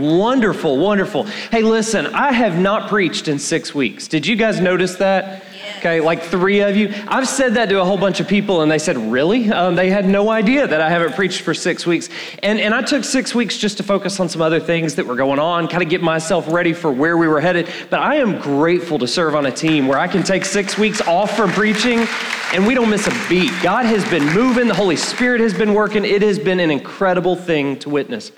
Wonderful, wonderful. Hey, listen, I have not preached in six weeks. Did you guys notice that? Okay, like three of you. I've said that to a whole bunch of people, and they said, Really? Um, they had no idea that I haven't preached for six weeks. And, and I took six weeks just to focus on some other things that were going on, kind of get myself ready for where we were headed. But I am grateful to serve on a team where I can take six weeks off from preaching and we don't miss a beat. God has been moving, the Holy Spirit has been working. It has been an incredible thing to witness.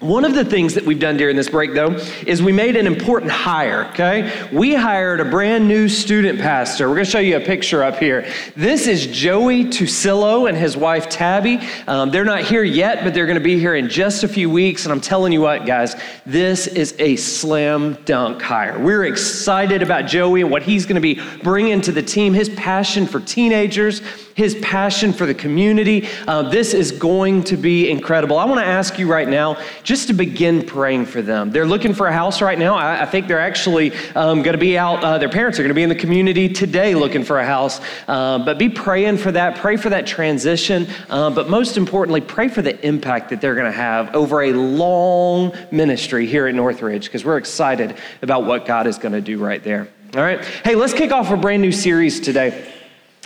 One of the things that we've done during this break, though, is we made an important hire, okay? We hired a brand new student pastor. We're to show you a picture up here. This is Joey Tusillo and his wife, Tabby. Um, they're not here yet, but they're to be here in just a few weeks. And I'm telling you what, guys, this is a slam dunk hire. We're excited about Joey and what he's to be bringing to the team, his passion for teenagers, his passion for the community. Uh, this is going to be incredible. I want to ask you right now, just to begin praying for them. They're looking for a house right now. I, I think they're actually um, going to be out, uh, their parents are going to be in the community today looking for a house. Uh, but be praying for that. Pray for that transition. Uh, but most importantly, pray for the impact that they're going to have over a long ministry here at Northridge because we're excited about what God is going to do right there. All right. Hey, let's kick off a brand new series today.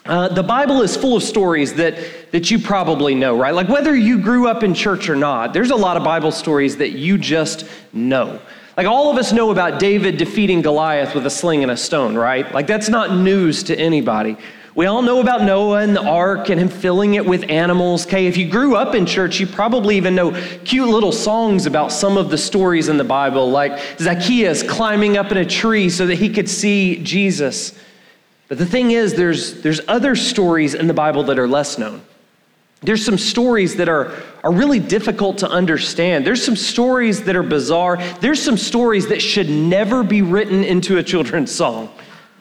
Uh, the Bible is full of stories that, that you probably know, right? Like whether you grew up in church or not, there's a lot of Bible stories that you just know. Like all of us know about David defeating Goliath with a sling and a stone, right? Like that's not news to anybody. We all know about Noah and the ark and him filling it with animals. Okay, if you grew up in church, you probably even know cute little songs about some of the stories in the Bible, like Zacchaeus climbing up in a tree so that he could see Jesus. But the thing is, there's, there's other stories in the Bible that are less known. There's some stories that are, are really difficult to understand. There's some stories that are bizarre. There's some stories that should never be written into a children's song.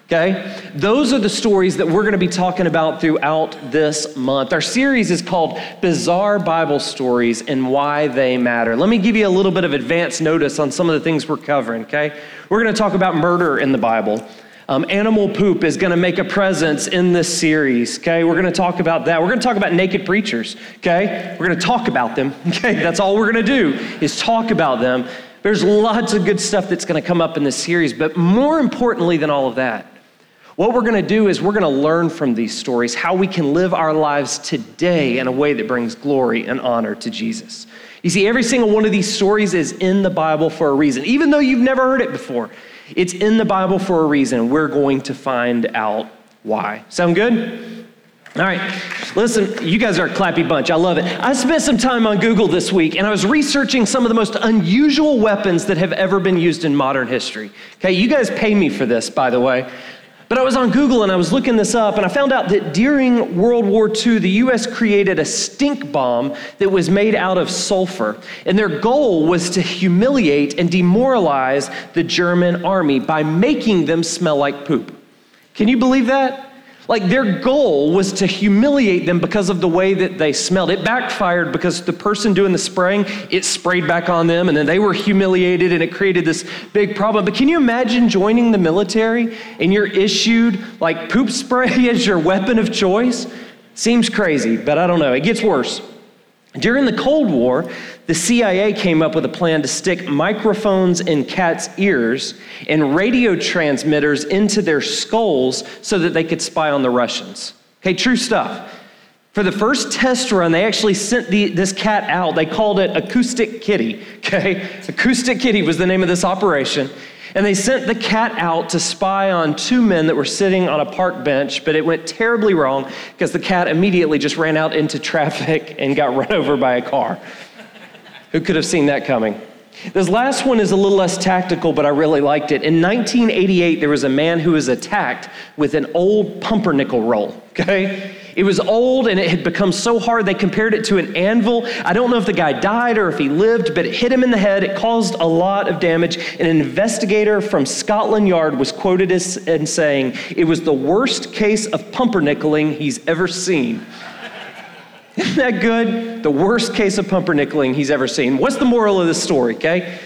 Okay? Those are the stories that we're going to be talking about throughout this month. Our series is called Bizarre Bible Stories and Why They Matter. Let me give you a little bit of advance notice on some of the things we're covering, okay? We're going to talk about murder in the Bible. Um, animal poop is going to make a presence in this series, okay? We're going to talk about that. We're going to talk about naked preachers, okay? We're going to talk about them, okay? That's all we're going to do is talk about them. There's lots of good stuff that's going to come up in this series, but more importantly than all of that, what we're going to do is we're going to learn from these stories how we can live our lives today in a way that brings glory and honor to Jesus. You see, every single one of these stories is in the Bible for a reason, even though you've never heard it before. It's in the Bible for a reason. We're going to find out why. Sound good? All right, listen, you guys are a clappy bunch. I love it. I spent some time on Google this week and I was researching some of the most unusual weapons that have ever been used in modern history. Okay, you guys pay me for this, by the way. But I was on Google and I was looking this up, and I found out that during World War II, the US created a stink bomb that was made out of sulfur. And their goal was to humiliate and demoralize the German army by making them smell like poop. Can you believe that? Like their goal was to humiliate them because of the way that they smelled. It backfired because the person doing the spraying, it sprayed back on them and then they were humiliated and it created this big problem. But can you imagine joining the military and you're issued like poop spray as your weapon of choice? Seems crazy, but I don't know. It gets worse. During the Cold War, the CIA came up with a plan to stick microphones in cats' ears and radio transmitters into their skulls so that they could spy on the Russians. Okay, true stuff. For the first test run, they actually sent the, this cat out. They called it Acoustic Kitty. Okay, Acoustic Kitty was the name of this operation. And they sent the cat out to spy on two men that were sitting on a park bench, but it went terribly wrong because the cat immediately just ran out into traffic and got run over by a car. Who could have seen that coming? This last one is a little less tactical, but I really liked it. In 1988, there was a man who was attacked with an old pumpernickel roll, okay? It was old and it had become so hard they compared it to an anvil. I don't know if the guy died or if he lived, but it hit him in the head. It caused a lot of damage. An investigator from Scotland Yard was quoted as in saying it was the worst case of pumpernickeling he's ever seen. Isn't that good? The worst case of pumpernickeling he's ever seen. What's the moral of this story, okay?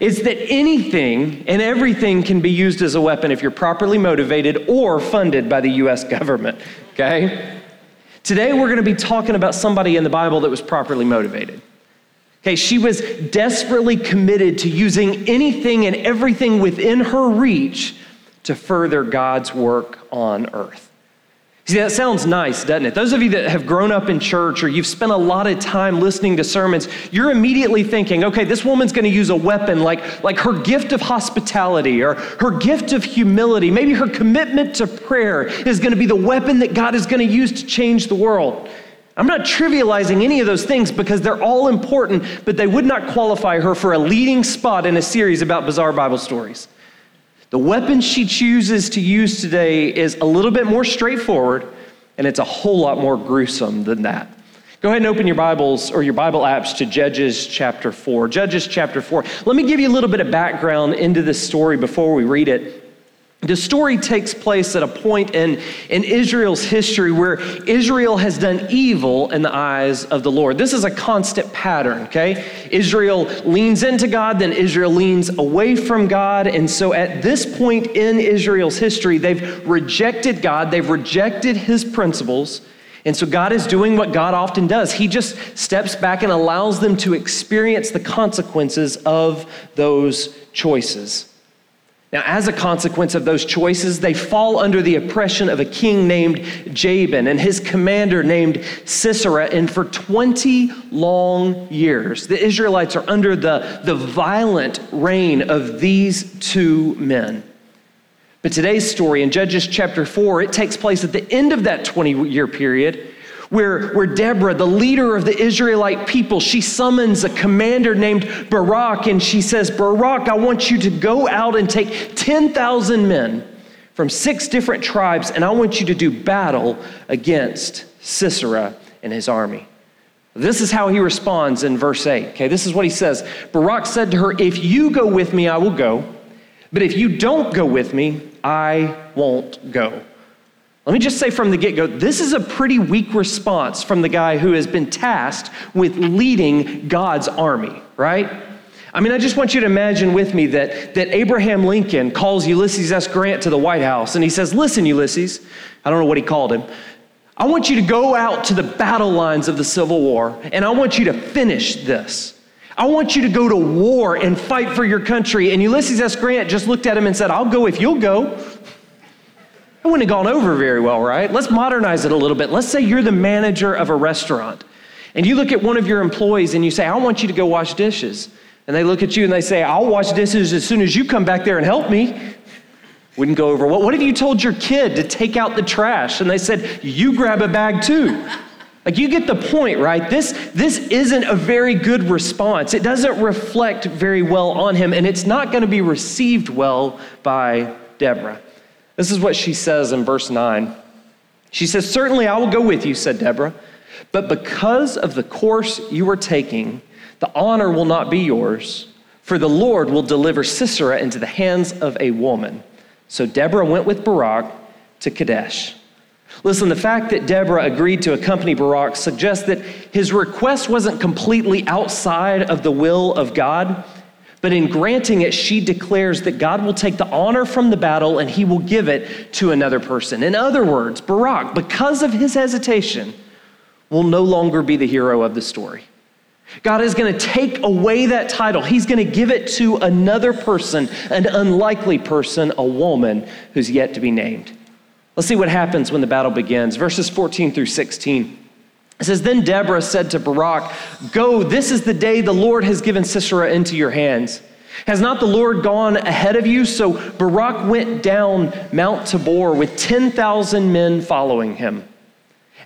It's that anything and everything can be used as a weapon if you're properly motivated or funded by the US government, okay? Today we're going to be talking about somebody in the Bible that was properly motivated. Okay, she was desperately committed to using anything and everything within her reach to further God's work on earth. See, that sounds nice, doesn't it? Those of you that have grown up in church or you've spent a lot of time listening to sermons, you're immediately thinking, okay, this woman's going to use a weapon like, like her gift of hospitality or her gift of humility. Maybe her commitment to prayer is going to be the weapon that God is going to use to change the world. I'm not trivializing any of those things because they're all important, but they would not qualify her for a leading spot in a series about bizarre Bible stories. The weapon she chooses to use today is a little bit more straightforward, and it's a whole lot more gruesome than that. Go ahead and open your Bibles or your Bible apps to Judges chapter 4. Judges chapter 4. Let me give you a little bit of background into this story before we read it. The story takes place at a point in, in Israel's history where Israel has done evil in the eyes of the Lord. This is a constant pattern, okay? Israel leans into God, then Israel leans away from God. And so at this point in Israel's history, they've rejected God, they've rejected his principles. And so God is doing what God often does. He just steps back and allows them to experience the consequences of those choices. Now, as a consequence of those choices, they fall under the oppression of a king named Jabin and his commander named Sisera. And for 20 long years, the Israelites are under the, the violent reign of these two men. But today's story in Judges chapter 4, it takes place at the end of that 20 year period where, where Deborah, the leader of the Israelite people, she summons a commander named Barak and she says, Barak, I want you to go out and take 10,000 men from six different tribes, and I want you to do battle against Sisera and his army. This is how he responds in verse 8. Okay, this is what he says Barak said to her, If you go with me, I will go. But if you don't go with me, I won't go. Let me just say from the get go this is a pretty weak response from the guy who has been tasked with leading God's army, right? I mean, I just want you to imagine with me that, that Abraham Lincoln calls Ulysses S. Grant to the White House and he says, Listen, Ulysses, I don't know what he called him. I want you to go out to the battle lines of the Civil War and I want you to finish this. I want you to go to war and fight for your country. And Ulysses S. Grant just looked at him and said, I'll go if you'll go. Wouldn't have gone over very well, right? Let's modernize it a little bit. Let's say you're the manager of a restaurant and you look at one of your employees and you say, I want you to go wash dishes. And they look at you and they say, I'll wash dishes as soon as you come back there and help me. Wouldn't go over well. What if you told your kid to take out the trash and they said, You grab a bag too? Like you get the point, right? This, this isn't a very good response. It doesn't reflect very well on him, and it's not going to be received well by Deborah. This is what she says in verse 9. She says, Certainly I will go with you, said Deborah, but because of the course you are taking, the honor will not be yours, for the Lord will deliver Sisera into the hands of a woman. So Deborah went with Barak to Kadesh. Listen, the fact that Deborah agreed to accompany Barak suggests that his request wasn't completely outside of the will of God. But in granting it, she declares that God will take the honor from the battle and he will give it to another person. In other words, Barak, because of his hesitation, will no longer be the hero of the story. God is going to take away that title. He's going to give it to another person, an unlikely person, a woman who's yet to be named. Let's see what happens when the battle begins. Verses 14 through 16. It says, Then Deborah said to Barak, Go, this is the day the Lord has given Sisera into your hands. Has not the Lord gone ahead of you? So Barak went down Mount Tabor with 10,000 men following him.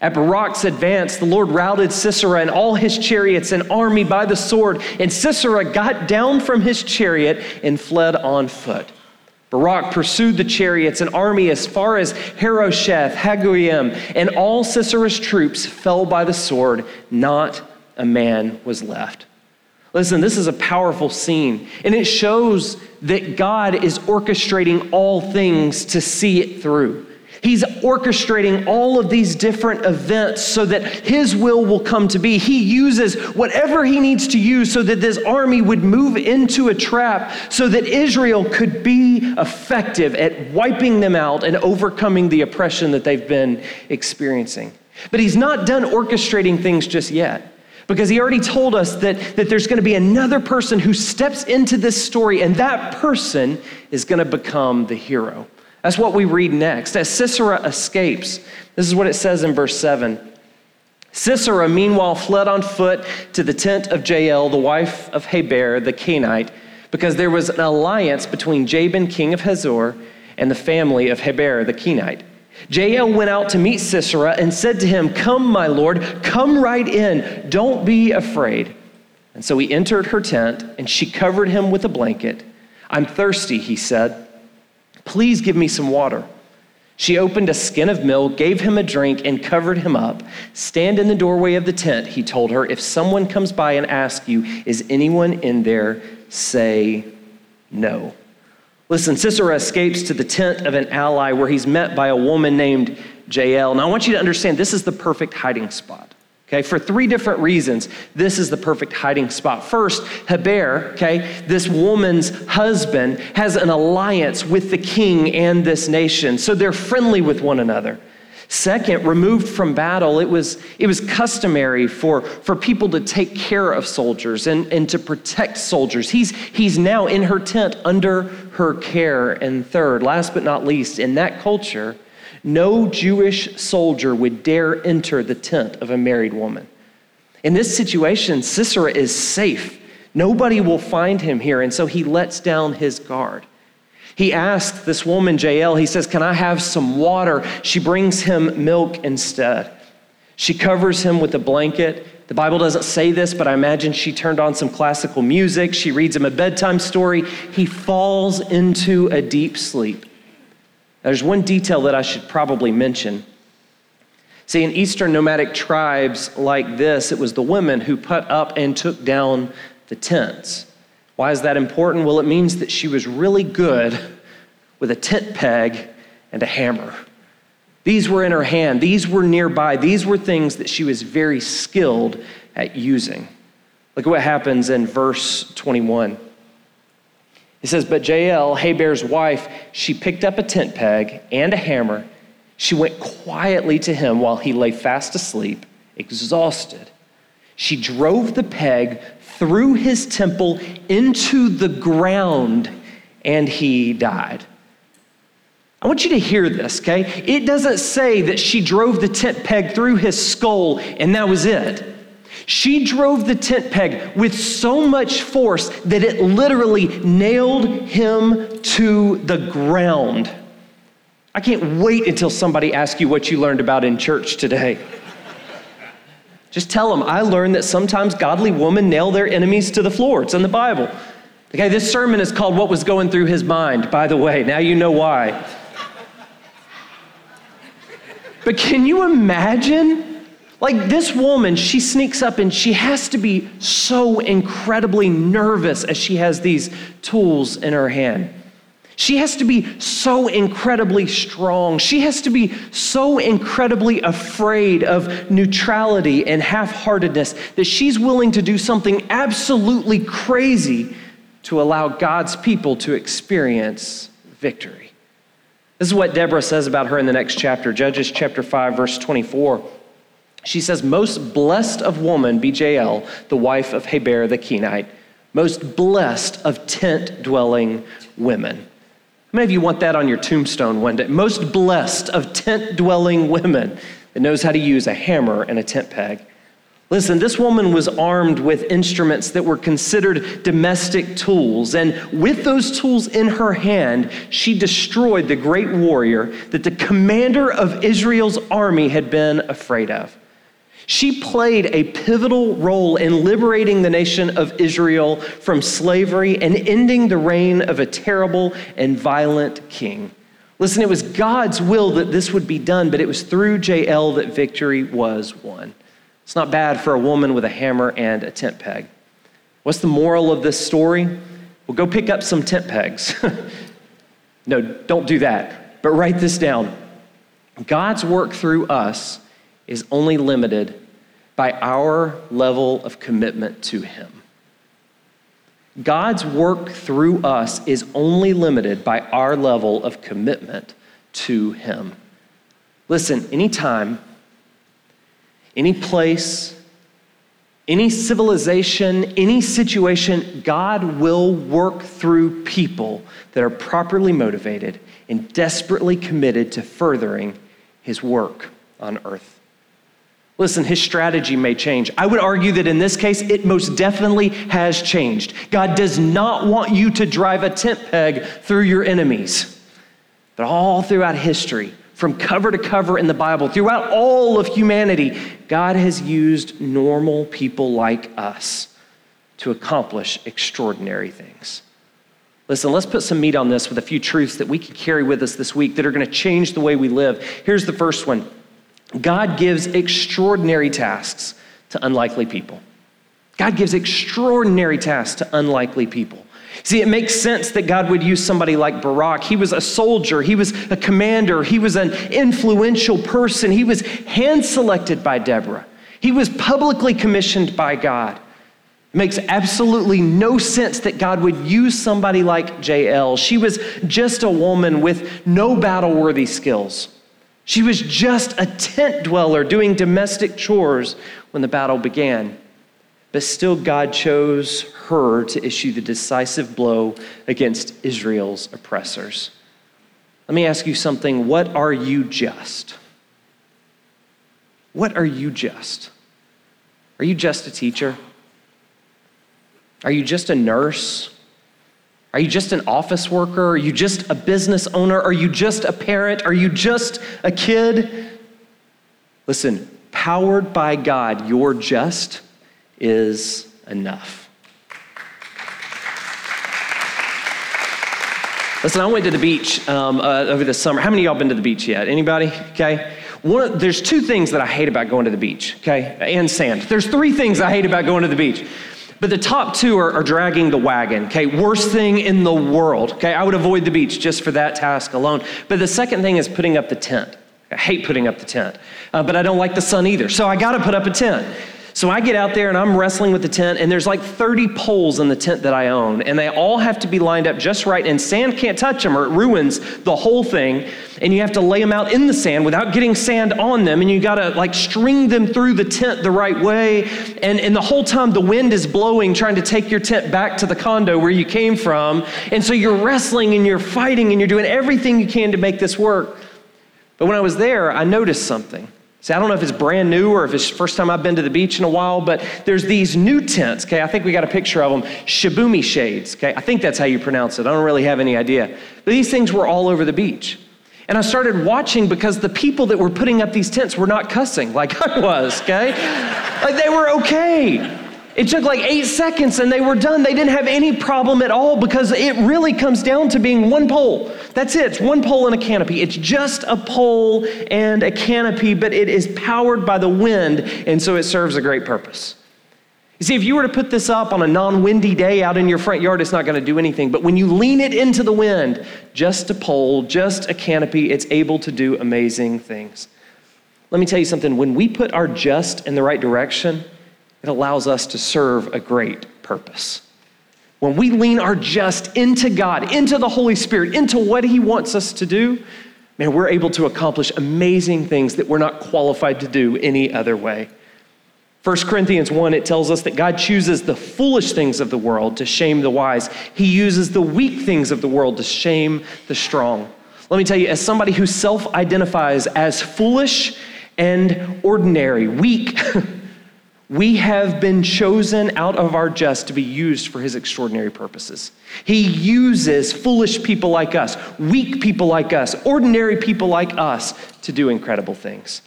At Barak's advance, the Lord routed Sisera and all his chariots and army by the sword, and Sisera got down from his chariot and fled on foot. Barak pursued the chariots, and army as far as Harosheth, Haggoyim, and all Sisera's troops fell by the sword. Not a man was left. Listen, this is a powerful scene, and it shows that God is orchestrating all things to see it through. He's orchestrating all of these different events so that His will will come to be. He uses whatever He needs to use so that this army would move into a trap so that Israel could be effective at wiping them out and overcoming the oppression that they've been experiencing. But He's not done orchestrating things just yet because he already told us that, that there's going to be another person who steps into this story, and that person is going to become the hero. That's what we read next. As Sisera escapes, this is what it says in verse 7. Sisera, meanwhile, fled on foot to the tent of Jael, the wife of Heber the Kenite, because there was an alliance between Jabin, king of Hazor, and the family of Heber the Kenite. Jael went out to meet Sisera and said to him, Come, my lord, come right in. Don't be afraid. And so he entered her tent, and she covered him with a blanket. I'm thirsty, he said. Please give me some water. She opened a skin of milk, gave him a drink, and covered him up. Stand in the doorway of the tent, he told her. If someone comes by and asks you, Is anyone in there? say no. Listen, Sisera escapes to the tent of an ally where he's met by a woman named Jael. Now, I want you to understand this is the perfect hiding spot. Okay, for three different reasons, this is the perfect hiding spot. First, Heber, okay, this woman's husband, has an alliance with the king and this nation, so they're friendly with one another. Second, removed from battle, it was, it was customary for, for people to take care of soldiers and, and to protect soldiers. He's, he's now in her tent under her care. And third, last but not least, in that culture, no Jewish soldier would dare enter the tent of a married woman. In this situation, Sisera is safe. Nobody will find him here, and so he lets down his guard. He asks this woman, Jael, he says, Can I have some water? She brings him milk instead. She covers him with a blanket. The Bible doesn't say this, but I imagine she turned on some classical music. She reads him a bedtime story. He falls into a deep sleep. There's one detail that I should probably mention. See, in Eastern nomadic tribes like this, it was the women who put up and took down the tents. Why is that important? Well, it means that she was really good with a tent peg and a hammer. These were in her hand, these were nearby, these were things that she was very skilled at using. Look at what happens in verse 21. He says, But Jael, Heber's wife, she picked up a tent peg and a hammer. She went quietly to him while he lay fast asleep, exhausted. She drove the peg through his temple into the ground, and he died. I want you to hear this, okay? It doesn't say that she drove the tent peg through his skull and that was it. She drove the tent peg with so much force that it literally nailed him to the ground. I can't wait until somebody asks you what you learned about in church today. Just tell them, I learned that sometimes godly women nail their enemies to the floor. It's in the Bible. Okay, this sermon is called What Was Going Through His Mind, by the way. Now you know why. But can you imagine like this woman, she sneaks up and she has to be so incredibly nervous as she has these tools in her hand. She has to be so incredibly strong. She has to be so incredibly afraid of neutrality and half heartedness that she's willing to do something absolutely crazy to allow God's people to experience victory. This is what Deborah says about her in the next chapter, Judges chapter 5, verse 24. She says, Most blessed of woman be Jael, the wife of Heber the Kenite, most blessed of tent dwelling women. How many of you want that on your tombstone one day? Most blessed of tent dwelling women that knows how to use a hammer and a tent peg. Listen, this woman was armed with instruments that were considered domestic tools. And with those tools in her hand, she destroyed the great warrior that the commander of Israel's army had been afraid of. She played a pivotal role in liberating the nation of Israel from slavery and ending the reign of a terrible and violent king. Listen, it was God's will that this would be done, but it was through Jael that victory was won. It's not bad for a woman with a hammer and a tent peg. What's the moral of this story? Well, go pick up some tent pegs. no, don't do that, but write this down. God's work through us is only limited by our level of commitment to Him. God's work through us is only limited by our level of commitment to Him. Listen, anytime, any place, any civilization, any situation, God will work through people that are properly motivated and desperately committed to furthering His work on earth. Listen, his strategy may change. I would argue that in this case, it most definitely has changed. God does not want you to drive a tent peg through your enemies. But all throughout history, from cover to cover in the Bible, throughout all of humanity, God has used normal people like us to accomplish extraordinary things. Listen, let's put some meat on this with a few truths that we can carry with us this week that are going to change the way we live. Here's the first one God gives extraordinary tasks to unlikely people. God gives extraordinary tasks to unlikely people. See, it makes sense that God would use somebody like Barak. He was a soldier, he was a commander, he was an influential person, he was hand selected by Deborah, he was publicly commissioned by God. It makes absolutely no sense that God would use somebody like Jael. She was just a woman with no battle worthy skills. She was just a tent dweller doing domestic chores when the battle began. But still, God chose her to issue the decisive blow against Israel's oppressors. Let me ask you something. What are you just? What are you just? Are you just a teacher? Are you just a nurse? Are you just an office worker? Are you just a business owner? Are you just a parent? Are you just a kid? Listen, powered by God, your just is enough. Listen, I went to the beach um, uh, over the summer. How many of y'all been to the beach yet? Anybody? Okay. One, there's two things that I hate about going to the beach, okay, and sand. There's three things I hate about going to the beach. But the top two are, are, dragging the wagon, okay? Worst thing in the world, okay? I would avoid the beach just for that task alone. But the second thing is putting up the tent. I hate putting up the tent, uh, but I don't like the sun either. So I got to put up a tent. So I get out there and I'm wrestling with the tent, and there's like 30 poles in the tent that I own, and they all have to be lined up just right, and sand can't touch them or it ruins the whole thing. And you have to lay them out in the sand without getting sand on them, and you gotta like string them through the tent the right way. And, and the whole time the wind is blowing, trying to take your tent back to the condo where you came from. And so you're wrestling and you're fighting and you're doing everything you can to make this work. But when I was there, I noticed something. See, I don't know if it's brand new or if it's first time I've been to the beach in a while, but there's these new tents, okay? I think we got a picture of them, Shibumi shades, okay? I think that's how you pronounce it. I don't really have any idea. But these things were all over the beach. And I started watching because the people that were putting up these tents were not cussing like I was, okay? like they were okay. It took like eight seconds and they were done. They didn't have any problem at all because it really comes down to being one pole. That's it. It's one pole and a canopy. It's just a pole and a canopy, but it is powered by the wind, and so it serves a great purpose. You see, if you were to put this up on a non windy day out in your front yard, it's not going to do anything. But when you lean it into the wind, just a pole, just a canopy, it's able to do amazing things. Let me tell you something when we put our just in the right direction, it allows us to serve a great purpose. When we lean our just into God, into the Holy Spirit, into what He wants us to do, man, we're able to accomplish amazing things that we're not qualified to do any other way. 1 Corinthians 1, it tells us that God chooses the foolish things of the world to shame the wise. He uses the weak things of the world to shame the strong. Let me tell you, as somebody who self identifies as foolish and ordinary, weak, We have been chosen out of our just to be used for his extraordinary purposes. He uses foolish people like us, weak people like us, ordinary people like us to do incredible things.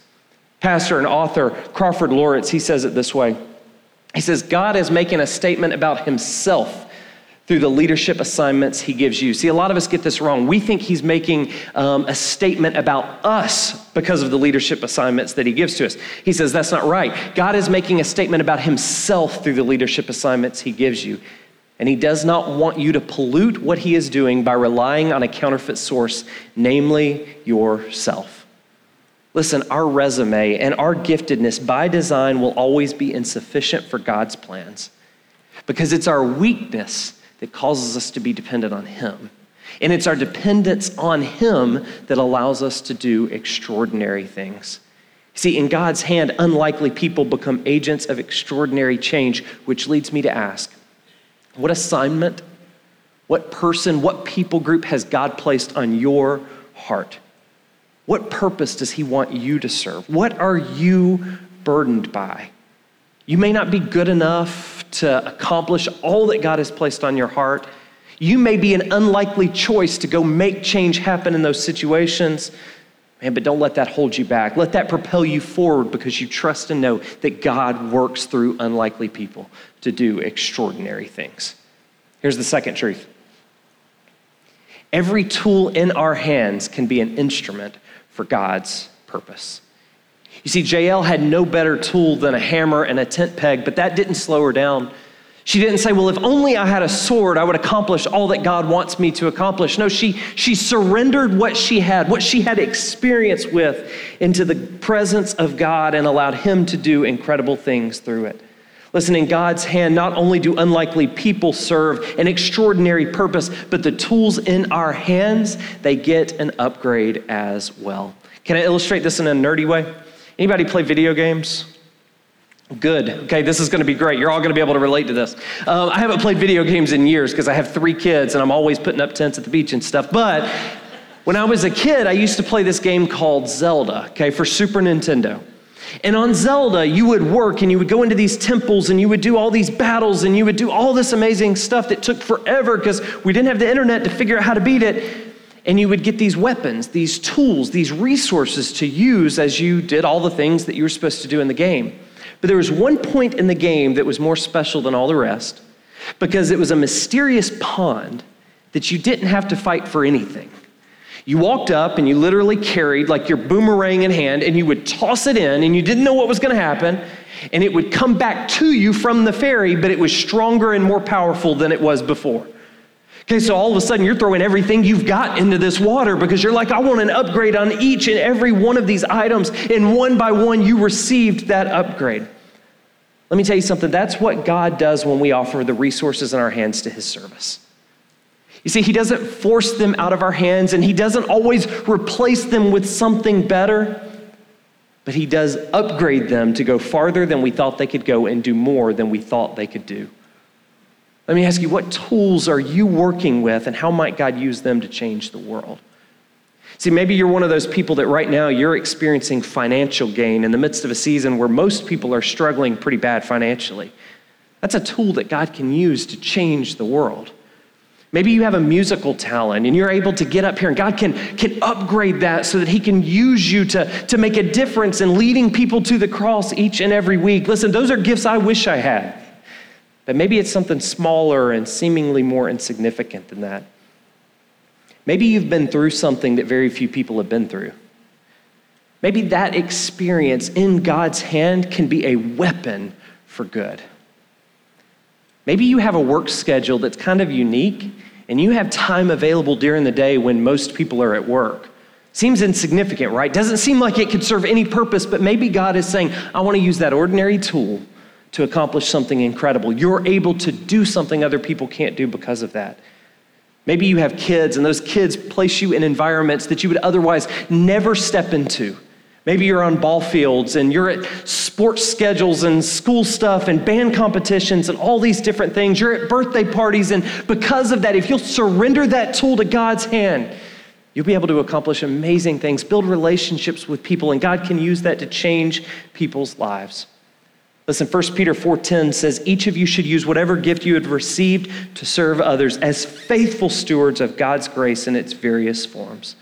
Pastor and author Crawford Loritts, he says it this way. He says, God is making a statement about himself through the leadership assignments he gives you. See, a lot of us get this wrong. We think he's making um, a statement about us because of the leadership assignments that he gives to us. He says that's not right. God is making a statement about himself through the leadership assignments he gives you. And he does not want you to pollute what he is doing by relying on a counterfeit source, namely yourself. Listen, our resume and our giftedness by design will always be insufficient for God's plans because it's our weakness that causes us to be dependent on Him. And it's our dependence on Him that allows us to do extraordinary things. See, in God's hand, unlikely people become agents of extraordinary change, which leads me to ask what assignment, what person, what people group has God placed on your heart? What purpose does He want you to serve? What are you burdened by? You may not be good enough to accomplish all that God has placed on your heart. You may be an unlikely choice to go make change happen in those situations. Man, but don't let that hold you back. Let that propel you forward because you trust and know that God works through unlikely people to do extraordinary things. Here's the second truth every tool in our hands can be an instrument for God's purpose. You see, Jael had no better tool than a hammer and a tent peg, but that didn't slow her down. She didn't say, Well, if only I had a sword, I would accomplish all that God wants me to accomplish. No, she, she surrendered what she had, what she had experience with, into the presence of God and allowed Him to do incredible things through it. Listen, in God's hand, not only do unlikely people serve an extraordinary purpose, but the tools in our hands, they get an upgrade as well. Can I illustrate this in a nerdy way? Anybody play video games? Good. Okay, this is going to be great. You're all going to be able to relate to this. Um, I haven't played video games in years because I have three kids and I'm always putting up tents at the beach and stuff. But when I was a kid, I used to play this game called Zelda, okay, for Super Nintendo. And on Zelda, you would work and you would go into these temples and you would do all these battles and you would do all this amazing stuff that took forever because we didn't have the internet to figure out how to beat it and you would get these weapons, these tools, these resources to use as you did all the things that you were supposed to do in the game. But there was one point in the game that was more special than all the rest because it was a mysterious pond that you didn't have to fight for anything. You walked up and you literally carried like your boomerang in hand and you would toss it in and you didn't know what was going to happen and it would come back to you from the fairy, but it was stronger and more powerful than it was before. Okay, so all of a sudden you're throwing everything you've got into this water because you're like, I want an upgrade on each and every one of these items. And one by one, you received that upgrade. Let me tell you something that's what God does when we offer the resources in our hands to His service. You see, He doesn't force them out of our hands and He doesn't always replace them with something better, but He does upgrade them to go farther than we thought they could go and do more than we thought they could do. Let me ask you, what tools are you working with and how might God use them to change the world? See, maybe you're one of those people that right now you're experiencing financial gain in the midst of a season where most people are struggling pretty bad financially. That's a tool that God can use to change the world. Maybe you have a musical talent and you're able to get up here and God can, can upgrade that so that He can use you to, to make a difference in leading people to the cross each and every week. Listen, those are gifts I wish I had. But maybe it's something smaller and seemingly more insignificant than that. Maybe you've been through something that very few people have been through. Maybe that experience in God's hand can be a weapon for good. Maybe you have a work schedule that's kind of unique and you have time available during the day when most people are at work. Seems insignificant, right? Doesn't seem like it could serve any purpose, but maybe God is saying, I want to use that ordinary tool to accomplish something incredible. You're able to do something other people can't do because of that. Maybe you have kids, and those kids place you in environments that you would otherwise never step into. Maybe you're on ball fields and you're at sports schedules and school stuff and band competitions and all these different things. You're at birthday parties, and because of that, if you'll surrender that tool to God's hand, you'll be able to accomplish amazing things, build relationships with people, and God can use that to change people's lives. Listen, 1 Peter 4:10 says each of you should use whatever gift you have received to serve others as faithful stewards of God's grace in its various forms.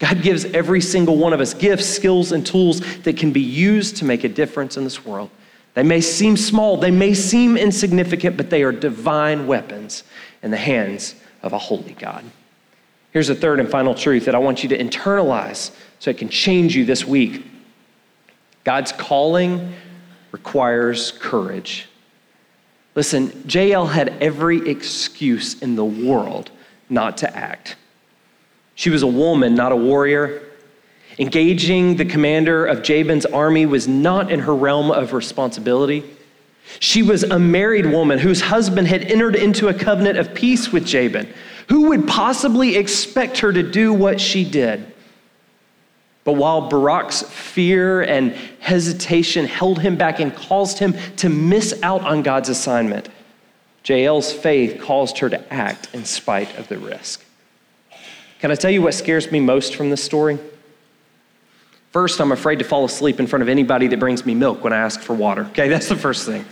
God gives every single one of us gifts, skills, and tools that can be used to make a difference in this world. They may seem small, they may seem insignificant, but they are divine weapons in the hands of a holy God. Here's a third and final truth that I want you to internalize so it can change you this week God's calling requires courage. Listen, Jael had every excuse in the world not to act. She was a woman, not a warrior. Engaging the commander of Jabin's army was not in her realm of responsibility. She was a married woman whose husband had entered into a covenant of peace with Jabin. Who would possibly expect her to do what she did? But while Barak's fear and hesitation held him back and caused him to miss out on God's assignment, Jael's faith caused her to act in spite of the risk. Can I tell you what scares me most from this story? First, I'm afraid to fall asleep in front of anybody that brings me milk when I ask for water. Okay, that's the first thing.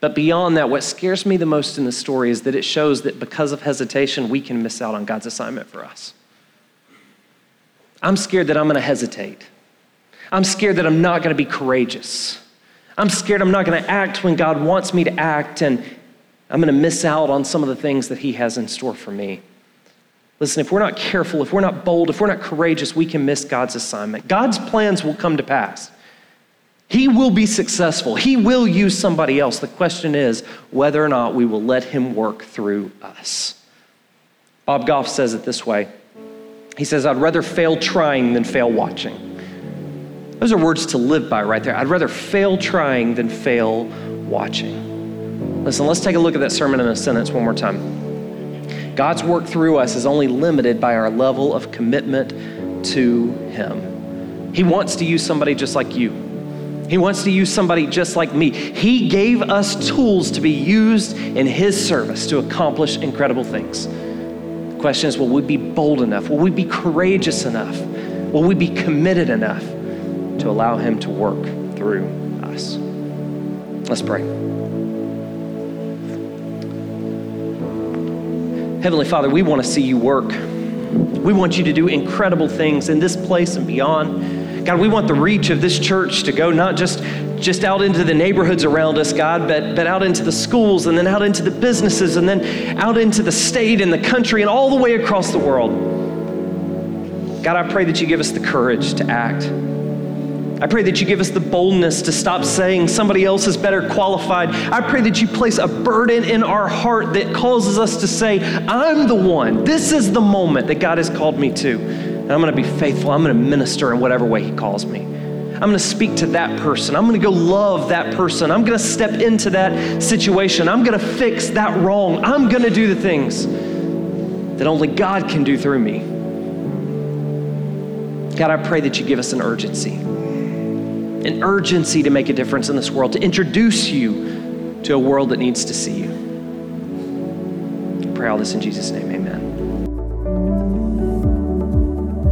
But beyond that, what scares me the most in the story is that it shows that because of hesitation, we can miss out on God's assignment for us. I'm scared that I'm going to hesitate. I'm scared that I'm not going to be courageous. I'm scared I'm not going to act when God wants me to act, and I'm going to miss out on some of the things that He has in store for me. Listen, if we're not careful, if we're not bold, if we're not courageous, we can miss God's assignment. God's plans will come to pass. He will be successful. He will use somebody else. The question is whether or not we will let Him work through us. Bob Goff says it this way he says, I'd rather fail trying than fail watching. Those are words to live by right there. I'd rather fail trying than fail watching. Listen, let's take a look at that sermon in a sentence one more time. God's work through us is only limited by our level of commitment to Him. He wants to use somebody just like you. He wants to use somebody just like me. He gave us tools to be used in His service to accomplish incredible things question is will we be bold enough? Will we be courageous enough? Will we be committed enough to allow Him to work through us? Let's pray. Heavenly Father, we want to see you work. We want you to do incredible things in this place and beyond. God, we want the reach of this church to go not just just out into the neighborhoods around us, God, but, but out into the schools and then out into the businesses and then out into the state and the country and all the way across the world. God, I pray that you give us the courage to act. I pray that you give us the boldness to stop saying somebody else is better qualified. I pray that you place a burden in our heart that causes us to say, I'm the one. This is the moment that God has called me to. And I'm going to be faithful. I'm going to minister in whatever way He calls me. I'm going to speak to that person. I'm going to go love that person. I'm going to step into that situation. I'm going to fix that wrong. I'm going to do the things that only God can do through me. God, I pray that you give us an urgency, an urgency to make a difference in this world, to introduce you to a world that needs to see you. I pray all this in Jesus' name. Amen.